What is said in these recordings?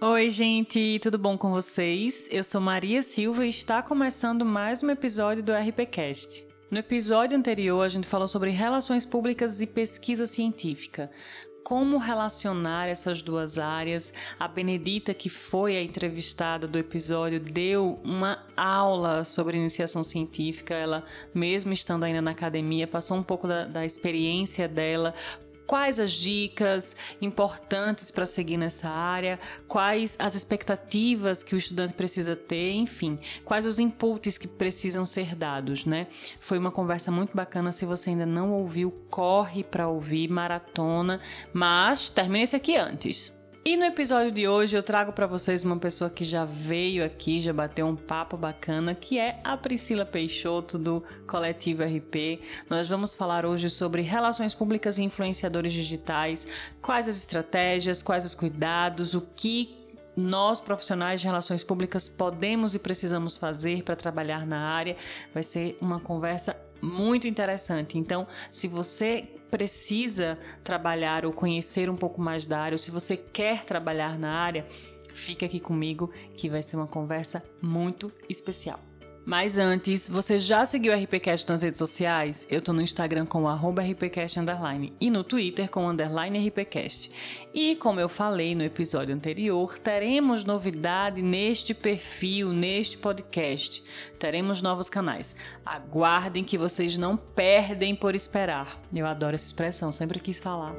Oi, gente, tudo bom com vocês? Eu sou Maria Silva e está começando mais um episódio do RPCast. No episódio anterior, a gente falou sobre relações públicas e pesquisa científica. Como relacionar essas duas áreas? A Benedita, que foi a entrevistada do episódio, deu uma aula sobre iniciação científica. Ela, mesmo estando ainda na academia, passou um pouco da, da experiência dela quais as dicas importantes para seguir nessa área, quais as expectativas que o estudante precisa ter, enfim, quais os inputs que precisam ser dados, né? Foi uma conversa muito bacana. Se você ainda não ouviu, corre para ouvir, maratona, mas termine esse aqui antes. E no episódio de hoje eu trago para vocês uma pessoa que já veio aqui, já bateu um papo bacana, que é a Priscila Peixoto do Coletivo RP. Nós vamos falar hoje sobre relações públicas e influenciadores digitais, quais as estratégias, quais os cuidados, o que nós profissionais de relações públicas podemos e precisamos fazer para trabalhar na área. Vai ser uma conversa muito interessante. Então, se você precisa trabalhar ou conhecer um pouco mais da área, ou se você quer trabalhar na área, fica aqui comigo que vai ser uma conversa muito especial. Mas antes, você já seguiu o RPCast nas redes sociais? Eu tô no Instagram com o RPCast underline e no Twitter com underline RPCast. E como eu falei no episódio anterior, teremos novidade neste perfil, neste podcast. Teremos novos canais. Aguardem que vocês não perdem por esperar. Eu adoro essa expressão, sempre quis falar.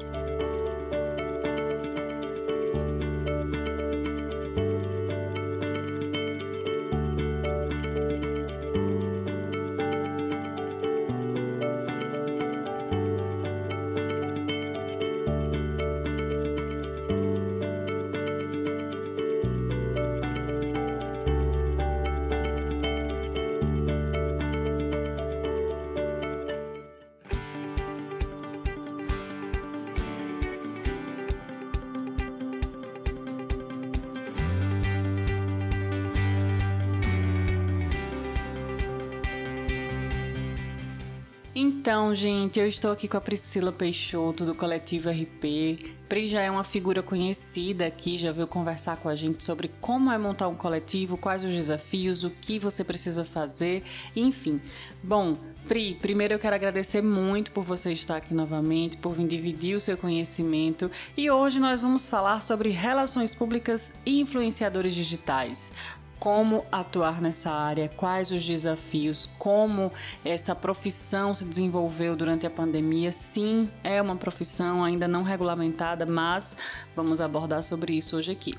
Então, gente, eu estou aqui com a Priscila Peixoto, do Coletivo RP. Pri já é uma figura conhecida aqui, já veio conversar com a gente sobre como é montar um coletivo, quais os desafios, o que você precisa fazer, enfim. Bom, Pri, primeiro eu quero agradecer muito por você estar aqui novamente, por vir dividir o seu conhecimento. E hoje nós vamos falar sobre relações públicas e influenciadores digitais como atuar nessa área, quais os desafios, como essa profissão se desenvolveu durante a pandemia. Sim, é uma profissão ainda não regulamentada, mas vamos abordar sobre isso hoje aqui.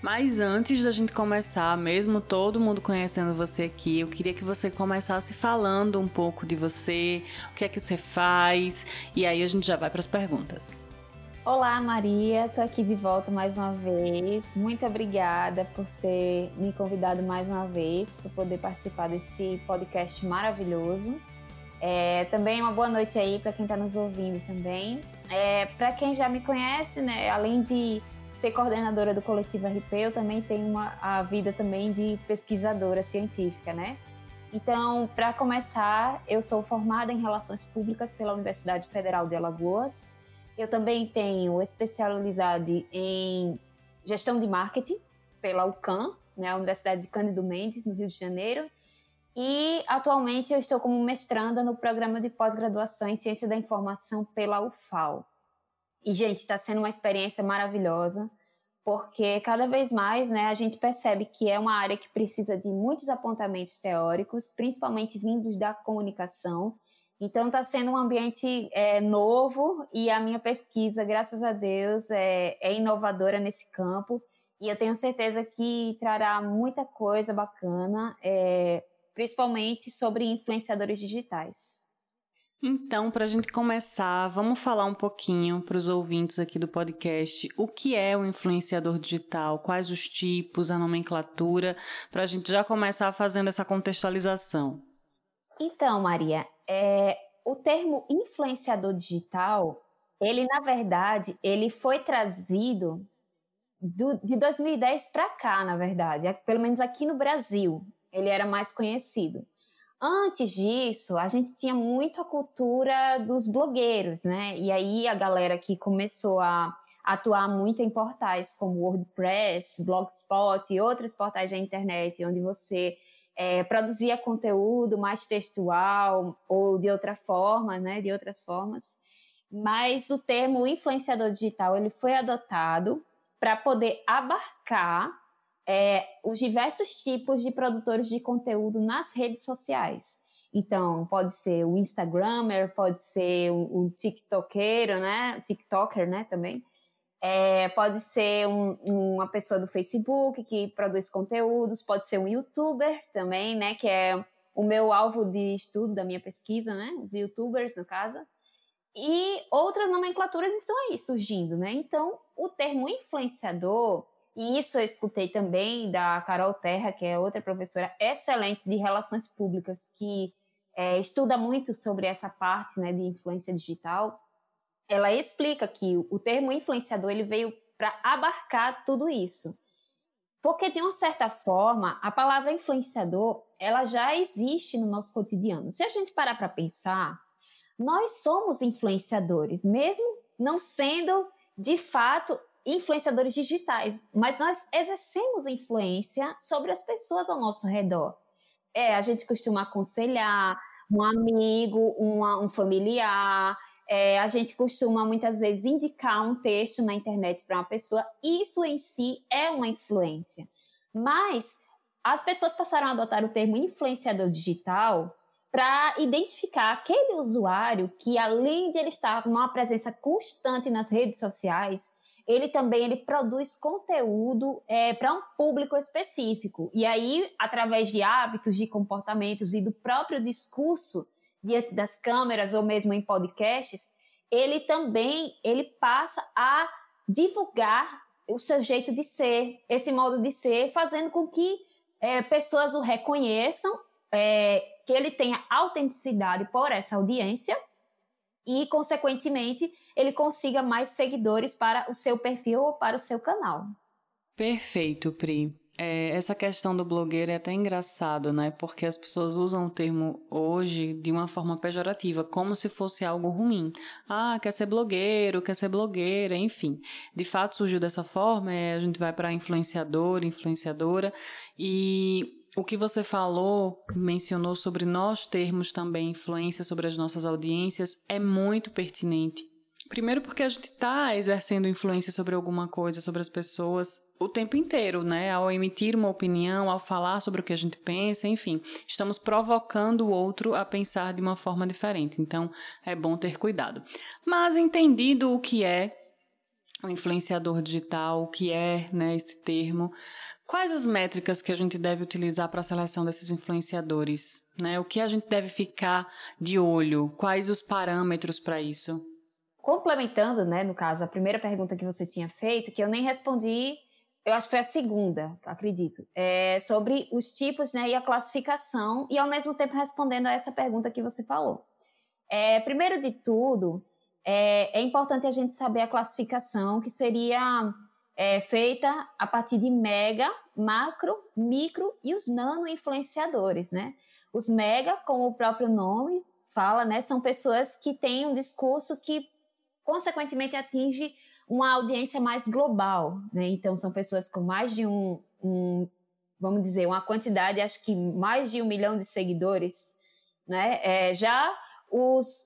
Mas antes da gente começar, mesmo todo mundo conhecendo você aqui, eu queria que você começasse falando um pouco de você, o que é que você faz, e aí a gente já vai para as perguntas. Olá, Maria, estou aqui de volta mais uma vez. Muito obrigada por ter me convidado mais uma vez para poder participar desse podcast maravilhoso. É, também uma boa noite aí para quem está nos ouvindo também. É, para quem já me conhece, né, além de ser coordenadora do coletivo RP, eu também tenho uma, a vida também de pesquisadora científica, né? Então, para começar, eu sou formada em Relações Públicas pela Universidade Federal de Alagoas eu também tenho especialidade em gestão de marketing pela UCAM, né, a Universidade de Cândido Mendes, no Rio de Janeiro. E atualmente eu estou como mestranda no programa de pós-graduação em Ciência da Informação pela UFAL. E, gente, está sendo uma experiência maravilhosa, porque cada vez mais né, a gente percebe que é uma área que precisa de muitos apontamentos teóricos, principalmente vindos da comunicação, então está sendo um ambiente é, novo e a minha pesquisa, graças a Deus, é, é, inovadora nesse campo e eu tenho certeza que trará muita coisa bacana, é, principalmente sobre influenciadores digitais. Então, para a gente começar, vamos falar um pouquinho para os ouvintes aqui do podcast o que é o influenciador digital, quais os tipos, a nomenclatura, para a gente já começar fazendo essa contextualização. Então, Maria, é, o termo influenciador digital, ele na verdade, ele foi trazido do, de 2010 para cá, na verdade, pelo menos aqui no Brasil, ele era mais conhecido. Antes disso, a gente tinha muito a cultura dos blogueiros, né? E aí a galera que começou a, atuar muito em portais como WordPress, Blogspot e outros portais da internet, onde você é, produzia conteúdo mais textual ou de outra forma, né, de outras formas. Mas o termo influenciador digital ele foi adotado para poder abarcar é, os diversos tipos de produtores de conteúdo nas redes sociais. Então, pode ser o Instagrammer, pode ser o, o TikTokeiro, né? TikToker, né, também. É, pode ser um, uma pessoa do Facebook que produz conteúdos, pode ser um youtuber também, né? Que é o meu alvo de estudo da minha pesquisa, né? Os youtubers, no caso. E outras nomenclaturas estão aí surgindo, né? Então, o termo influenciador, e isso eu escutei também da Carol Terra, que é outra professora excelente de relações públicas, que é, estuda muito sobre essa parte né, de influência digital ela explica que o termo influenciador ele veio para abarcar tudo isso. Porque de uma certa forma, a palavra influenciador, ela já existe no nosso cotidiano. Se a gente parar para pensar, nós somos influenciadores, mesmo não sendo de fato influenciadores digitais, mas nós exercemos influência sobre as pessoas ao nosso redor. É, a gente costuma aconselhar um amigo, uma, um familiar, é, a gente costuma muitas vezes indicar um texto na internet para uma pessoa, isso em si é uma influência. Mas as pessoas passaram a adotar o termo influenciador digital para identificar aquele usuário que, além de ele estar com uma presença constante nas redes sociais, ele também ele produz conteúdo é, para um público específico. E aí, através de hábitos, de comportamentos e do próprio discurso diante das câmeras ou mesmo em podcasts, ele também ele passa a divulgar o seu jeito de ser, esse modo de ser, fazendo com que é, pessoas o reconheçam, é, que ele tenha autenticidade por essa audiência e, consequentemente, ele consiga mais seguidores para o seu perfil ou para o seu canal. Perfeito, Pri. É, essa questão do blogueiro é até engraçado, né? Porque as pessoas usam o termo hoje de uma forma pejorativa, como se fosse algo ruim. Ah, quer ser blogueiro, quer ser blogueira, enfim. De fato surgiu dessa forma, é, a gente vai para influenciador, influenciadora, e o que você falou, mencionou sobre nós termos também influência sobre as nossas audiências, é muito pertinente. Primeiro porque a gente está exercendo influência sobre alguma coisa, sobre as pessoas, o tempo inteiro, né? Ao emitir uma opinião, ao falar sobre o que a gente pensa, enfim, estamos provocando o outro a pensar de uma forma diferente. Então, é bom ter cuidado. Mas entendido o que é o influenciador digital, o que é, né, esse termo, quais as métricas que a gente deve utilizar para a seleção desses influenciadores, né? O que a gente deve ficar de olho? Quais os parâmetros para isso? Complementando, né, no caso, a primeira pergunta que você tinha feito, que eu nem respondi eu acho que foi a segunda, acredito, é sobre os tipos né, e a classificação, e ao mesmo tempo respondendo a essa pergunta que você falou. É, primeiro de tudo, é, é, importante a gente saber a classificação, que seria é, feita a partir de mega, macro, micro e os nano influenciadores, né? Os mega, como o próprio nome fala, né, são pessoas que têm um discurso que, consequentemente, atinge uma audiência mais global, né? Então são pessoas com mais de um, um, vamos dizer, uma quantidade, acho que mais de um milhão de seguidores, né? É, já os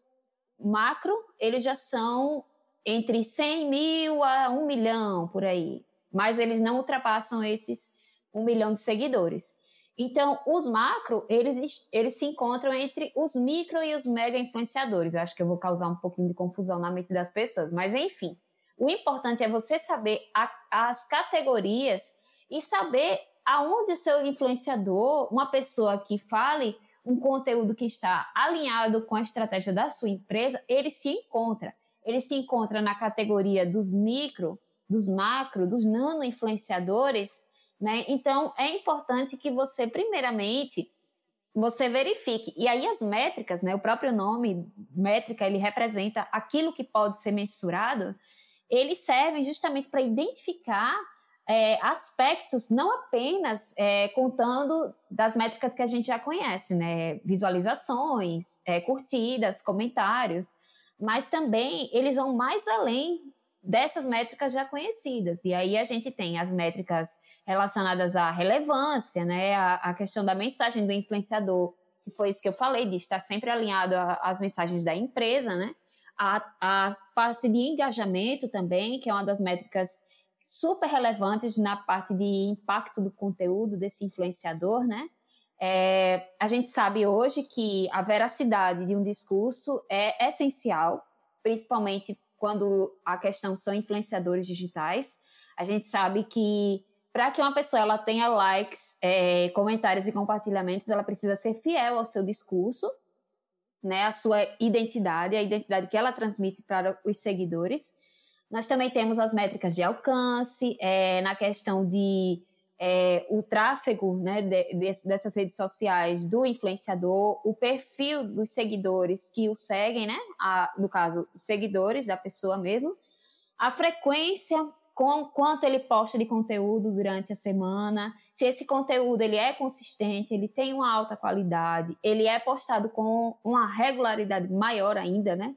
macro, eles já são entre 100 mil a um milhão por aí, mas eles não ultrapassam esses um milhão de seguidores. Então, os macro, eles, eles se encontram entre os micro e os mega influenciadores. Eu acho que eu vou causar um pouquinho de confusão na mente das pessoas, mas enfim. O importante é você saber a, as categorias e saber aonde o seu influenciador, uma pessoa que fale um conteúdo que está alinhado com a estratégia da sua empresa, ele se encontra. Ele se encontra na categoria dos micro, dos macro, dos nano influenciadores, né? Então é importante que você primeiramente você verifique. E aí as métricas, né? O próprio nome métrica, ele representa aquilo que pode ser mensurado eles servem justamente para identificar é, aspectos, não apenas é, contando das métricas que a gente já conhece, né? Visualizações, é, curtidas, comentários, mas também eles vão mais além dessas métricas já conhecidas. E aí a gente tem as métricas relacionadas à relevância, né, a, a questão da mensagem do influenciador, que foi isso que eu falei, de estar sempre alinhado às mensagens da empresa, né? A, a parte de engajamento também, que é uma das métricas super relevantes na parte de impacto do conteúdo desse influenciador, né? É, a gente sabe hoje que a veracidade de um discurso é essencial, principalmente quando a questão são influenciadores digitais. A gente sabe que para que uma pessoa ela tenha likes, é, comentários e compartilhamentos, ela precisa ser fiel ao seu discurso, né, a sua identidade, a identidade que ela transmite para os seguidores. Nós também temos as métricas de alcance, é, na questão de é, o tráfego né, de, de, dessas redes sociais do influenciador, o perfil dos seguidores que o seguem, né? A, no caso, seguidores da pessoa mesmo, a frequência com quanto ele posta de conteúdo durante a semana, se esse conteúdo ele é consistente, ele tem uma alta qualidade, ele é postado com uma regularidade maior ainda, né?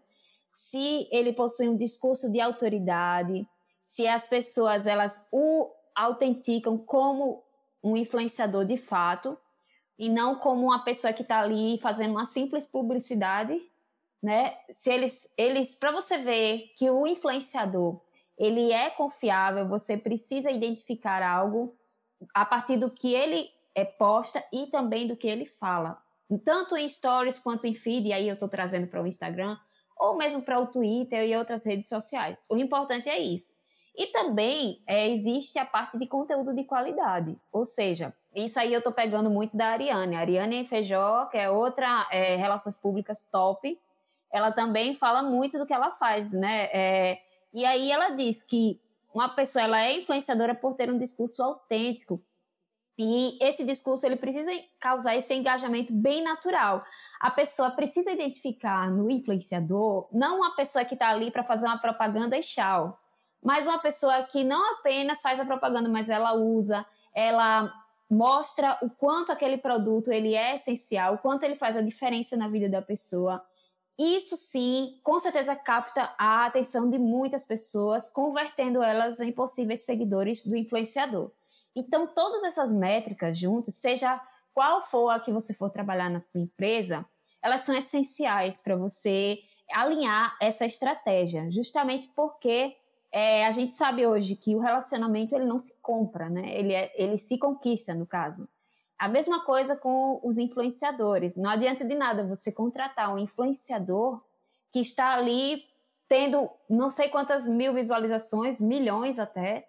Se ele possui um discurso de autoridade, se as pessoas elas o autenticam como um influenciador de fato e não como uma pessoa que está ali fazendo uma simples publicidade, né? Se eles, eles, para você ver que o influenciador ele é confiável, você precisa identificar algo a partir do que ele é, posta e também do que ele fala, tanto em stories quanto em feed. E aí eu estou trazendo para o Instagram ou mesmo para o Twitter e outras redes sociais. O importante é isso. E também é, existe a parte de conteúdo de qualidade, ou seja, isso aí eu estou pegando muito da Ariane. A Ariane Feijó, que é outra é, relações públicas top, ela também fala muito do que ela faz, né? É, e aí ela diz que uma pessoa ela é influenciadora por ter um discurso autêntico. E esse discurso ele precisa causar esse engajamento bem natural. A pessoa precisa identificar no influenciador não uma pessoa que está ali para fazer uma propaganda e tchau mas uma pessoa que não apenas faz a propaganda, mas ela usa, ela mostra o quanto aquele produto ele é essencial, o quanto ele faz a diferença na vida da pessoa. Isso sim, com certeza capta a atenção de muitas pessoas, convertendo elas em possíveis seguidores do influenciador. Então, todas essas métricas juntos, seja qual for a que você for trabalhar na sua empresa, elas são essenciais para você alinhar essa estratégia, justamente porque é, a gente sabe hoje que o relacionamento ele não se compra, né? Ele, é, ele se conquista, no caso. A mesma coisa com os influenciadores. Não adianta de nada você contratar um influenciador que está ali tendo não sei quantas mil visualizações, milhões até,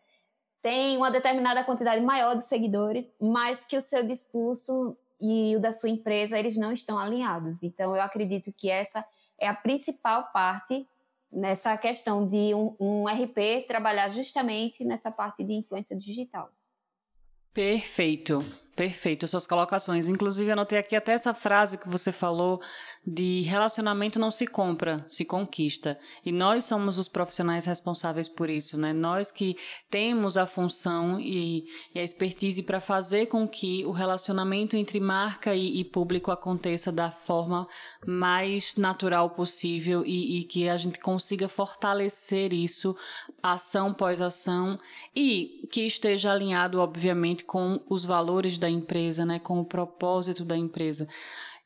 tem uma determinada quantidade maior de seguidores, mas que o seu discurso e o da sua empresa eles não estão alinhados. Então eu acredito que essa é a principal parte nessa questão de um, um RP trabalhar justamente nessa parte de influência digital. Perfeito. Perfeito, suas colocações. Inclusive, anotei aqui até essa frase que você falou de relacionamento não se compra, se conquista. E nós somos os profissionais responsáveis por isso, né? Nós que temos a função e, e a expertise para fazer com que o relacionamento entre marca e, e, público aconteça da forma mais natural possível e, e que a gente consiga fortalecer isso, ação pós ação, e que esteja alinhado, obviamente, com os valores da da empresa, né, com o propósito da empresa.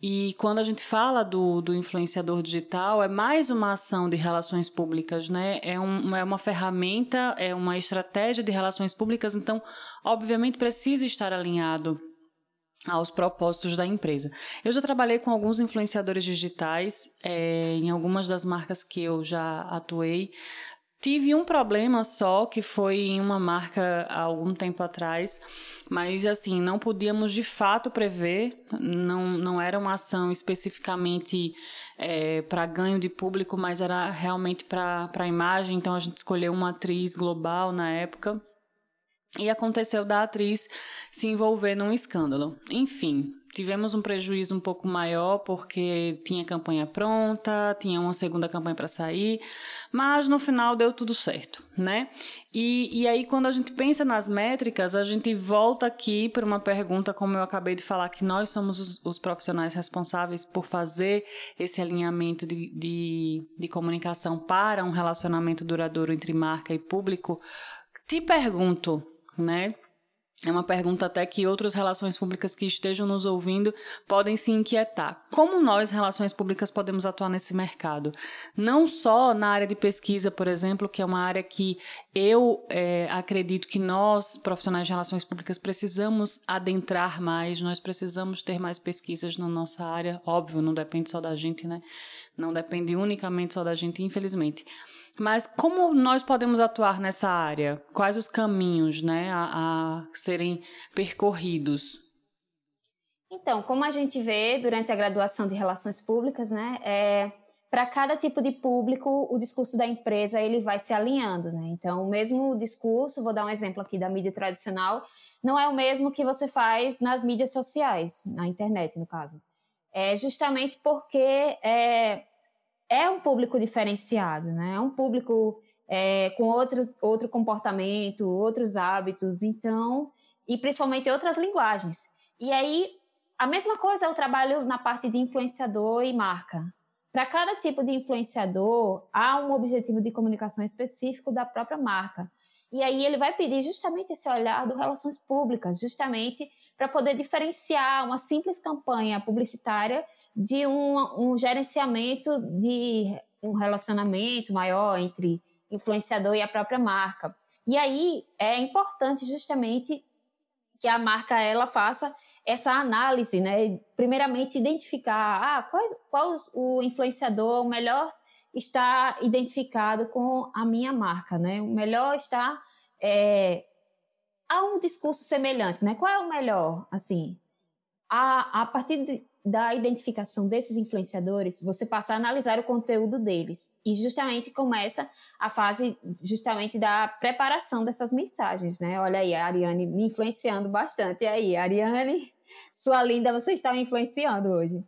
E quando a gente fala do, do influenciador digital, é mais uma ação de relações públicas, né? É, um, é uma ferramenta, é uma estratégia de relações públicas, então, obviamente, precisa estar alinhado aos propósitos da empresa. Eu já trabalhei com alguns influenciadores digitais é, em algumas das marcas que eu já atuei. Tive um problema só, que foi em uma marca há algum tempo atrás, mas assim, não podíamos de fato prever, não, não era uma ação especificamente é, para ganho de público, mas era realmente para a imagem, então a gente escolheu uma atriz global na época. E aconteceu da atriz se envolver num escândalo. Enfim, tivemos um prejuízo um pouco maior porque tinha campanha pronta, tinha uma segunda campanha para sair, mas no final deu tudo certo, né? E, e aí, quando a gente pensa nas métricas, a gente volta aqui para uma pergunta, como eu acabei de falar, que nós somos os, os profissionais responsáveis por fazer esse alinhamento de, de, de comunicação para um relacionamento duradouro entre marca e público. Te pergunto, né? É uma pergunta até que outras relações públicas que estejam nos ouvindo podem se inquietar. Como nós, relações públicas, podemos atuar nesse mercado? Não só na área de pesquisa, por exemplo, que é uma área que eu é, acredito que nós, profissionais de relações públicas, precisamos adentrar mais, nós precisamos ter mais pesquisas na nossa área. Óbvio, não depende só da gente, né? Não depende unicamente só da gente, infelizmente. Mas como nós podemos atuar nessa área? Quais os caminhos né, a, a serem percorridos? Então, como a gente vê durante a graduação de Relações Públicas, né, é, para cada tipo de público, o discurso da empresa ele vai se alinhando. Né? Então, o mesmo discurso, vou dar um exemplo aqui da mídia tradicional, não é o mesmo que você faz nas mídias sociais, na internet, no caso. É justamente porque é, é um público diferenciado, né? É um público é, com outro, outro comportamento, outros hábitos, então, e principalmente outras linguagens. E aí, a mesma coisa é o trabalho na parte de influenciador e marca. Para cada tipo de influenciador, há um objetivo de comunicação específico da própria marca. E aí ele vai pedir justamente esse olhar do relações públicas, justamente para poder diferenciar uma simples campanha publicitária de um, um gerenciamento de um relacionamento maior entre influenciador e a própria marca. E aí é importante justamente que a marca ela faça essa análise, né? Primeiramente identificar ah, qual, qual o influenciador melhor está identificado com a minha marca, né? O melhor está é, há um discurso semelhante, né? Qual é o melhor, assim? A, a partir de, da identificação desses influenciadores, você passa a analisar o conteúdo deles e justamente começa a fase justamente da preparação dessas mensagens, né? Olha aí, a Ariane me influenciando bastante. E aí, Ariane, sua linda, você está me influenciando hoje.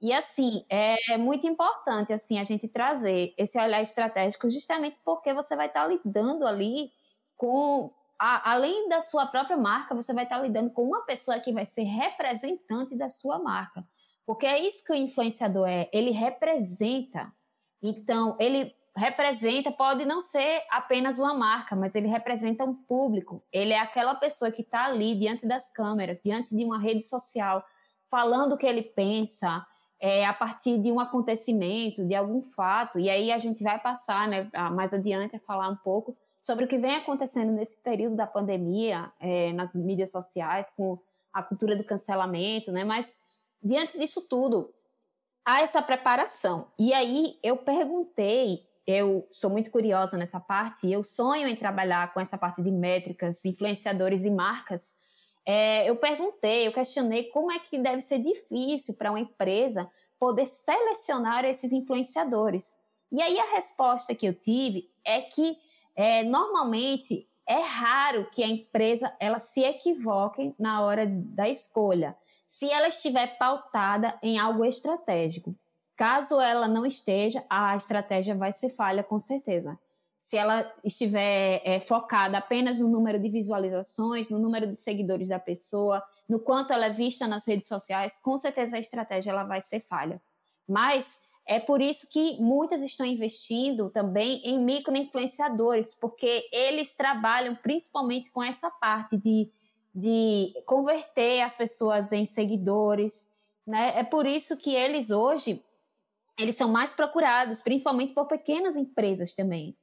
E assim, é muito importante assim a gente trazer esse olhar estratégico justamente porque você vai estar lidando ali com a, além da sua própria marca, você vai estar lidando com uma pessoa que vai ser representante da sua marca. Porque é isso que o influenciador é, ele representa. Então, ele representa, pode não ser apenas uma marca, mas ele representa um público. Ele é aquela pessoa que está ali diante das câmeras, diante de uma rede social, falando o que ele pensa, é, a partir de um acontecimento, de algum fato. E aí a gente vai passar né, mais adiante a falar um pouco sobre o que vem acontecendo nesse período da pandemia é, nas mídias sociais, com a cultura do cancelamento, né? Mas diante disso tudo, há essa preparação. E aí eu perguntei, eu sou muito curiosa nessa parte, eu sonho em trabalhar com essa parte de métricas, influenciadores e marcas. É, eu perguntei, eu questionei como é que deve ser difícil para uma empresa poder selecionar esses influenciadores. E aí a resposta que eu tive é que é, normalmente é raro que a empresa ela se equivoque na hora da escolha se ela estiver pautada em algo estratégico. Caso ela não esteja, a estratégia vai ser falha com certeza. Se ela estiver é, focada apenas no número de visualizações, no número de seguidores da pessoa, no quanto ela é vista nas redes sociais, com certeza a estratégia ela vai ser falha. Mas é por isso que muitas estão investindo também em microinfluenciadores, porque eles trabalham principalmente com essa parte de de converter as pessoas em seguidores, né? É por isso que eles hoje eles são mais procurados, principalmente por pequenas empresas também,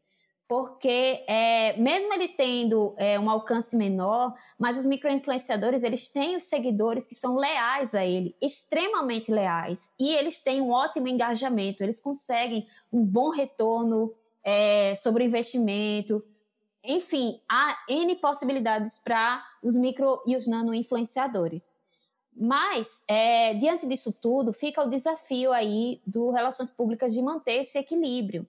porque é, mesmo ele tendo é, um alcance menor, mas os microinfluenciadores eles têm os seguidores que são leais a ele, extremamente leais, e eles têm um ótimo engajamento, eles conseguem um bom retorno é, sobre o investimento, enfim, há N possibilidades para os micro e os nano influenciadores. Mas, é, diante disso tudo, fica o desafio aí do relações públicas de manter esse equilíbrio.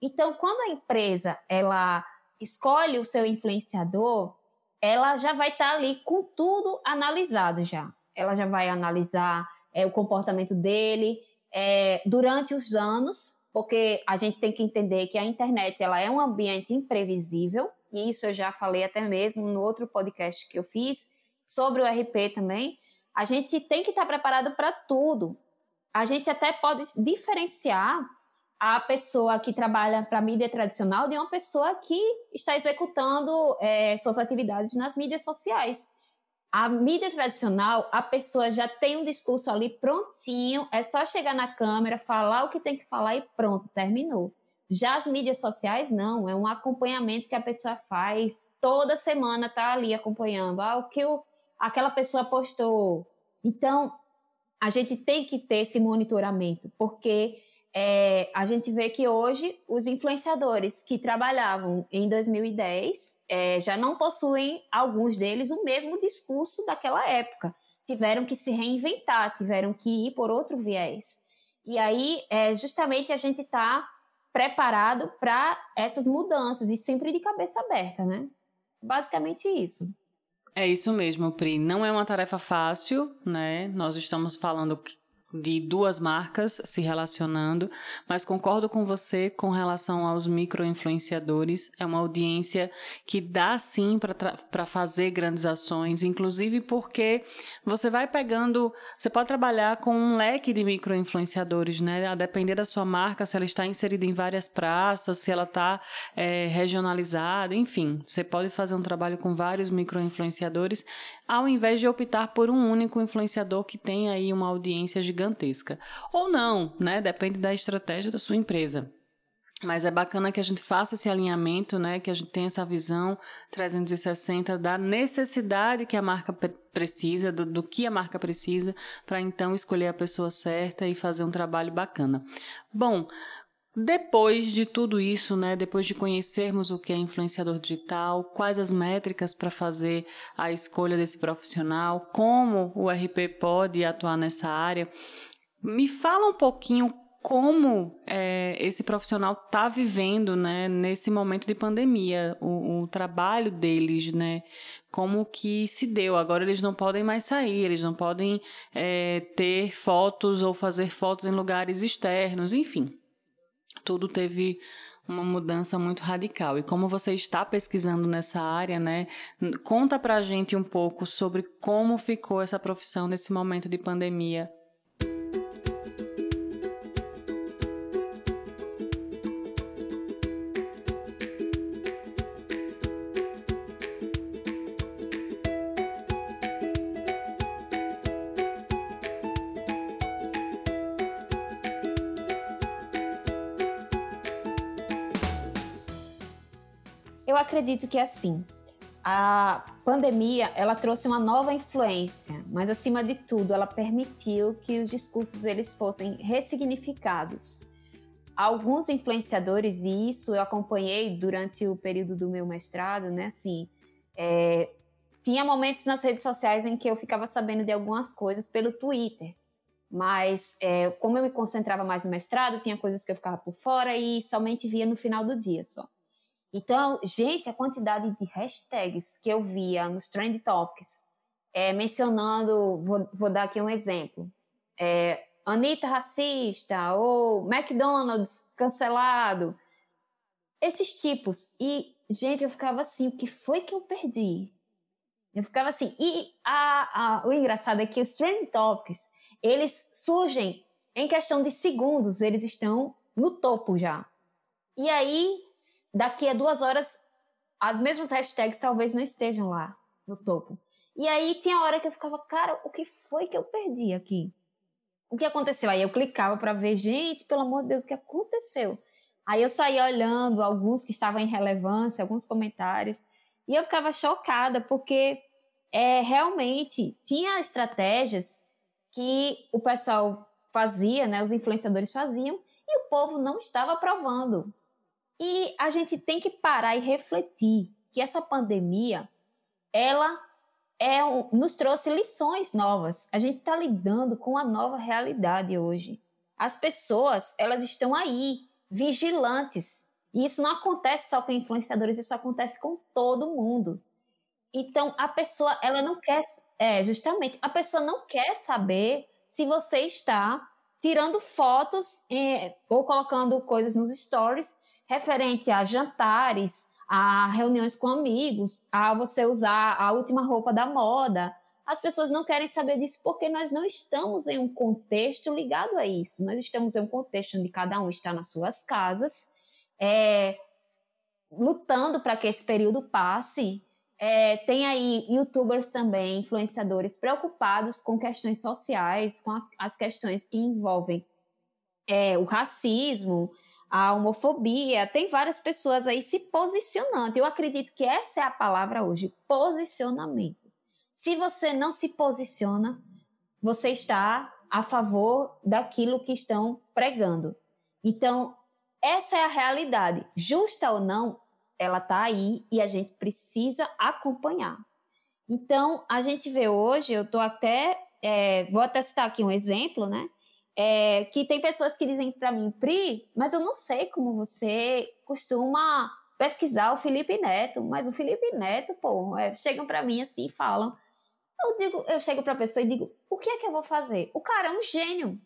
Então, quando a empresa ela escolhe o seu influenciador, ela já vai estar tá ali com tudo analisado já. ela já vai analisar é, o comportamento dele é, durante os anos, porque a gente tem que entender que a internet ela é um ambiente imprevisível, e isso eu já falei até mesmo no outro podcast que eu fiz sobre o RP também. A gente tem que estar preparado para tudo. A gente até pode diferenciar a pessoa que trabalha para mídia tradicional de uma pessoa que está executando é, suas atividades nas mídias sociais. A mídia tradicional, a pessoa já tem um discurso ali prontinho, é só chegar na câmera, falar o que tem que falar e pronto, terminou. Já as mídias sociais, não, é um acompanhamento que a pessoa faz, toda semana tá ali acompanhando, ah, o que o, aquela pessoa postou. Então, a gente tem que ter esse monitoramento, porque é, a gente vê que hoje os influenciadores que trabalhavam em 2010 é, já não possuem, alguns deles, o mesmo discurso daquela época. Tiveram que se reinventar, tiveram que ir por outro viés. E aí, é, justamente, a gente está preparado para essas mudanças e sempre de cabeça aberta, né? Basicamente isso. É isso mesmo, Pri. Não é uma tarefa fácil, né? Nós estamos falando de duas marcas se relacionando, mas concordo com você com relação aos micro-influenciadores. É uma audiência que dá sim para fazer grandes ações, inclusive porque você vai pegando. Você pode trabalhar com um leque de micro-influenciadores, né? A depender da sua marca, se ela está inserida em várias praças, se ela está é, regionalizada, enfim. Você pode fazer um trabalho com vários micro-influenciadores, ao invés de optar por um único influenciador que tem aí uma audiência gigante gigantesca. Ou não, né? Depende da estratégia da sua empresa. Mas é bacana que a gente faça esse alinhamento, né? Que a gente tenha essa visão 360 da necessidade que a marca precisa, do, do que a marca precisa, para então escolher a pessoa certa e fazer um trabalho bacana. Bom, depois de tudo isso, né, depois de conhecermos o que é influenciador digital, quais as métricas para fazer a escolha desse profissional, como o RP pode atuar nessa área, me fala um pouquinho como é, esse profissional está vivendo né, nesse momento de pandemia, o, o, trabalho deles, né? Como que se deu. Agora eles não podem mais sair, eles não podem é, ter fotos ou fazer fotos em lugares externos, enfim tudo teve uma mudança muito radical. E como você está pesquisando nessa área, né? Conta pra gente um pouco sobre como ficou essa profissão nesse momento de pandemia Eu acredito que é assim. A pandemia, ela trouxe uma nova influência, mas acima de tudo, ela permitiu que os discursos eles fossem ressignificados. Alguns influenciadores, e isso eu acompanhei durante o período do meu mestrado, né? Assim, é, tinha momentos nas redes sociais em que eu ficava sabendo de algumas coisas pelo Twitter, mas é, como eu me concentrava mais no mestrado, tinha coisas que eu ficava por fora e somente via no final do dia só. Então, gente, a quantidade de hashtags que eu via nos Trend Topics, é, mencionando, vou, vou, dar aqui um exemplo, é, Anitta racista, ou McDonald's cancelado, esses tipos. E, gente, eu ficava assim, o que foi que eu perdi? Eu ficava assim, e a, a, o engraçado é que os Trend Topics, eles surgem em questão de segundos, eles estão no topo já. E aí daqui a duas horas as mesmas hashtags talvez não estejam lá no topo. E aí tinha hora que eu ficava, cara, o que foi que eu perdi aqui? O que aconteceu? Aí eu clicava para ver, gente, pelo amor de Deus, o que aconteceu? Aí eu saía olhando alguns que estavam em relevância, alguns comentários, e eu ficava chocada, porque é, realmente tinha estratégias que o pessoal fazia, né, os influenciadores faziam, e o povo não estava aprovando. E a gente tem que parar e refletir que essa pandemia, ela é um, nos trouxe lições novas. A gente está lidando com a nova realidade hoje. As pessoas, elas estão aí, vigilantes. E isso não acontece só com influenciadores, isso acontece com todo mundo. Então, a pessoa, ela não quer é, justamente, a pessoa não quer saber se você está tirando fotos é, ou colocando coisas nos stories referente a jantares, a reuniões com amigos, a você usar a última roupa da moda. As pessoas não querem saber disso porque nós não estamos em um contexto ligado a isso. Nós estamos em um contexto onde cada um está nas suas casas, é, lutando para que esse período passe. É, tem aí youtubers também, influenciadores preocupados com questões sociais, com a, as questões que envolvem é, o racismo, a homofobia. Tem várias pessoas aí se posicionando. Eu acredito que essa é a palavra hoje: posicionamento. Se você não se posiciona, você está a favor daquilo que estão pregando. Então, essa é a realidade. Justa ou não, ela está aí e a gente precisa acompanhar. Então, a gente vê hoje, eu estou até, é, vou até citar aqui um exemplo, né? É, que tem pessoas que dizem para mim, Pri, mas eu não sei como você costuma pesquisar o Felipe Neto, mas o Felipe Neto, pô, é, chegam para mim assim e falam. Eu digo, eu chego para a pessoa e digo, o que é que eu vou fazer? O cara é um gênio,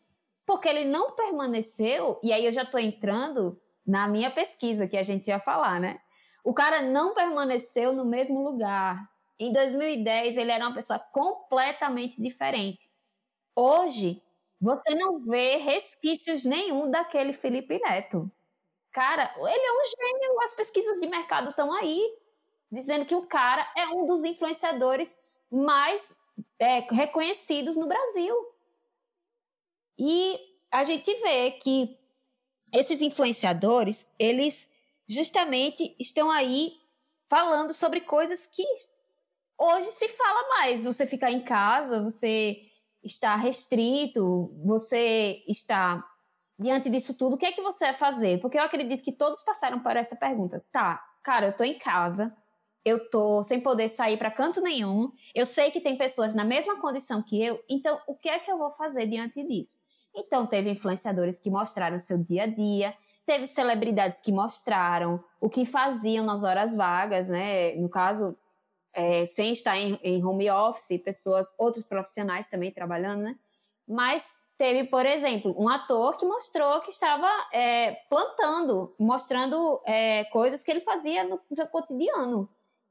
porque ele não permaneceu, e aí eu já estou entrando na minha pesquisa que a gente ia falar, né? O cara não permaneceu no mesmo lugar. Em 2010 ele era uma pessoa completamente diferente. Hoje você não vê resquícios nenhum daquele Felipe Neto. Cara, ele é um gênio. As pesquisas de mercado estão aí, dizendo que o cara é um dos influenciadores mais é, reconhecidos no Brasil. E a gente vê que esses influenciadores, eles justamente estão aí falando sobre coisas que hoje se fala mais. Você ficar em casa, você está restrito, você está diante disso tudo, o que é que você vai fazer? Porque eu acredito que todos passaram por essa pergunta. Tá, cara, eu tô em casa, eu tô sem poder sair para canto nenhum, eu sei que tem pessoas na mesma condição que eu, então o que é que eu vou fazer diante disso? Então teve influenciadores que mostraram o seu dia a dia, teve celebridades que mostraram o que faziam nas horas vagas, né? No caso, é, sem estar em, em, home office, pessoas, outros profissionais também trabalhando, né? Mas teve, por exemplo, um ator que mostrou que estava é, plantando, mostrando é, coisas que ele fazia no seu cotidiano.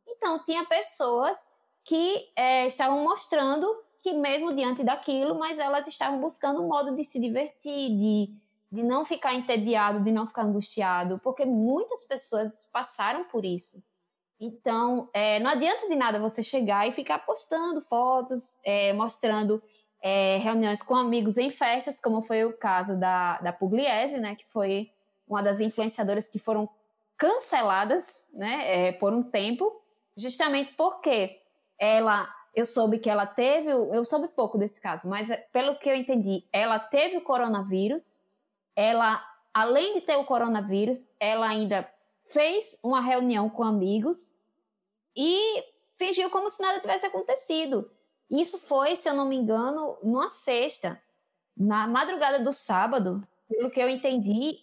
Então, tinha pessoas que é, estavam mostrando que mesmo diante daquilo, mas elas estavam buscando um modo de se divertir, de, de não ficar entediado, de não ficar angustiado, porque muitas pessoas passaram por isso. Então, é, não adianta de nada você chegar e ficar postando fotos, é, mostrando é, reuniões com amigos em festas, como foi o caso da, da Pugliese, né, que foi uma das influenciadoras que foram canceladas né, é, por um tempo, justamente porque ela, eu soube que ela teve, eu soube pouco desse caso, mas é, pelo que eu entendi, ela teve o coronavírus, ela, além de ter o coronavírus, ela ainda fez uma reunião com amigos e fingiu como se nada tivesse acontecido. Isso foi, se eu não me engano, numa sexta. Na madrugada do sábado, pelo que eu entendi,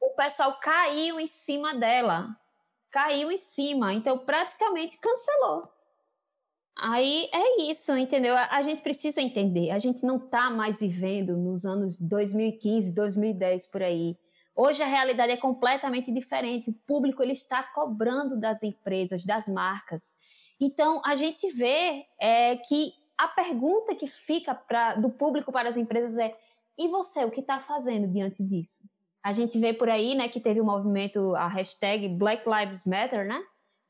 o pessoal caiu em cima dela. Caiu em cima, então praticamente cancelou. Aí é isso, entendeu? A, gente precisa entender. A gente não está mais vivendo nos anos 2015, 2010 por aí. Hoje a realidade é completamente diferente. O público ele está cobrando das empresas, das marcas. Então a gente vê é, que a pergunta que fica pra, do público para as empresas é: e você, o que está fazendo diante disso? A gente vê por aí, né, que teve o um movimento, a hashtag Black Lives Matter, né?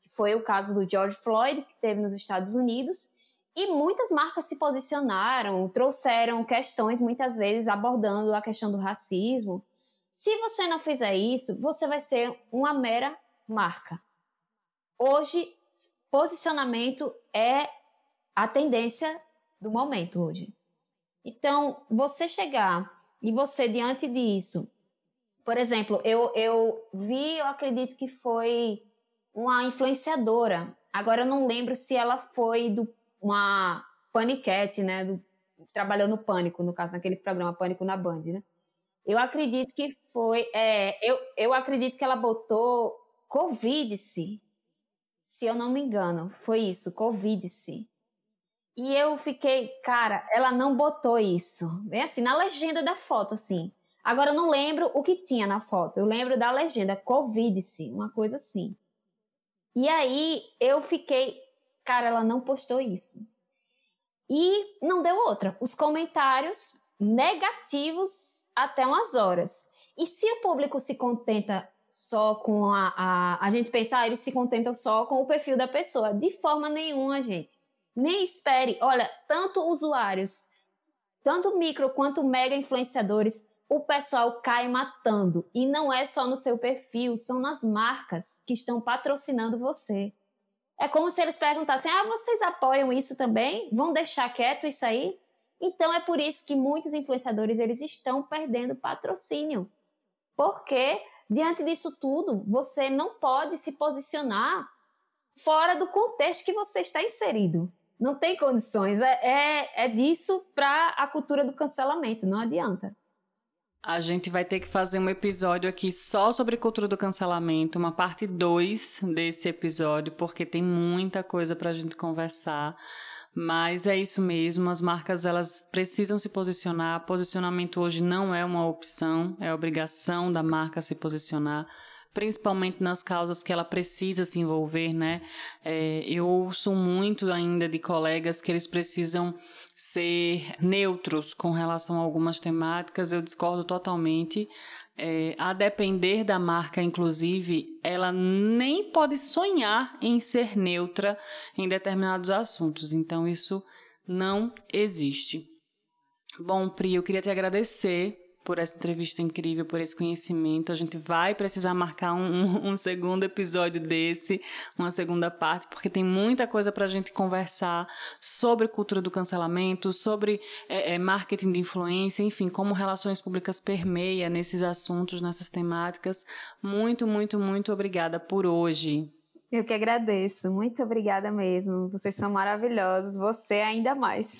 Que foi o caso do George Floyd, que teve nos Estados Unidos. E muitas marcas se posicionaram, trouxeram questões, muitas vezes abordando a questão do racismo, se você não fizer isso, você vai ser uma mera marca. Hoje, posicionamento é a tendência do momento hoje. Então, você chegar e você diante disso, por exemplo, eu, eu vi, eu acredito que foi uma influenciadora. Agora eu não lembro se ela foi do uma paniquete, né? Do, trabalhando no Pânico, no caso, naquele programa Pânico na Band, né? Eu acredito que foi. É, eu, eu acredito que ela botou Covid-se. Se eu não me engano, foi isso, Covid-se. E eu fiquei, cara, ela não botou isso. Bem assim, na legenda da foto, assim. Agora eu não lembro o que tinha na foto. Eu lembro da legenda, Covid-se, uma coisa assim. E aí eu fiquei, cara, ela não postou isso. E não deu outra. Os comentários negativos até umas horas. E se o público se contenta só com a. A, a gente pensar, ah, eles se contentam só com o perfil da pessoa. De forma nenhuma, gente. Nem espere. Olha, tanto usuários, tanto micro quanto mega influenciadores, o pessoal cai matando. E não é só no seu perfil, são nas marcas que estão patrocinando você. É como se eles perguntassem: ah, vocês apoiam isso também? Vão deixar quieto isso aí? Então é por isso que muitos influenciadores eles estão perdendo patrocínio. Porque diante disso tudo, você não pode se posicionar fora do contexto que você está inserido. Não tem condições. É, é, é disso para a cultura do cancelamento, não adianta. A gente vai ter que fazer um episódio aqui só sobre cultura do cancelamento, uma parte 2 desse episódio, porque tem muita coisa para a gente conversar. Mas é isso mesmo, as marcas elas precisam se posicionar. Posicionamento hoje não é uma opção, é obrigação da marca se posicionar principalmente nas causas que ela precisa se envolver, né? É, eu ouço muito ainda de colegas que eles precisam ser neutros com relação a algumas temáticas, eu discordo totalmente. É, a depender da marca, inclusive, ela nem pode sonhar em ser neutra em determinados assuntos. Então, isso não existe. Bom, Pri, eu queria te agradecer por essa entrevista incrível, por esse conhecimento. A gente vai precisar marcar um, um segundo episódio desse, uma segunda parte, porque tem muita coisa para a gente conversar sobre cultura do cancelamento, sobre é, é, marketing de influência, enfim, como relações públicas permeia nesses assuntos, nessas temáticas. Muito, muito, muito obrigada por hoje. Eu que agradeço. Muito obrigada mesmo. Vocês são maravilhosos. Você ainda mais.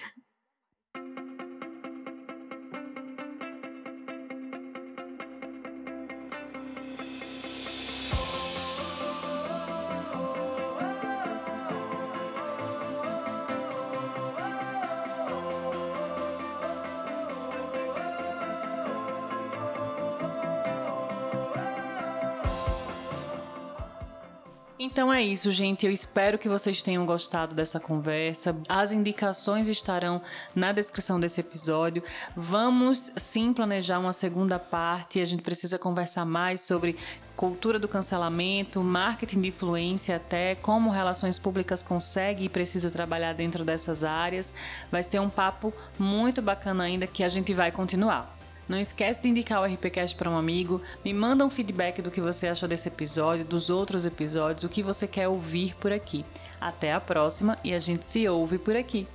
Então é isso, gente. Eu espero que vocês tenham gostado dessa conversa. As indicações estarão na descrição desse episódio. Vamos sim planejar uma segunda parte. A gente precisa conversar mais sobre cultura do cancelamento, marketing de influência, até como relações públicas consegue e precisa trabalhar dentro dessas áreas. Vai ser um papo muito bacana ainda que a gente vai continuar. Não esquece de indicar o RPCast para um amigo, me manda um feedback do que você achou desse episódio, dos outros episódios, o que você quer ouvir por aqui. Até a próxima e a gente se ouve por aqui.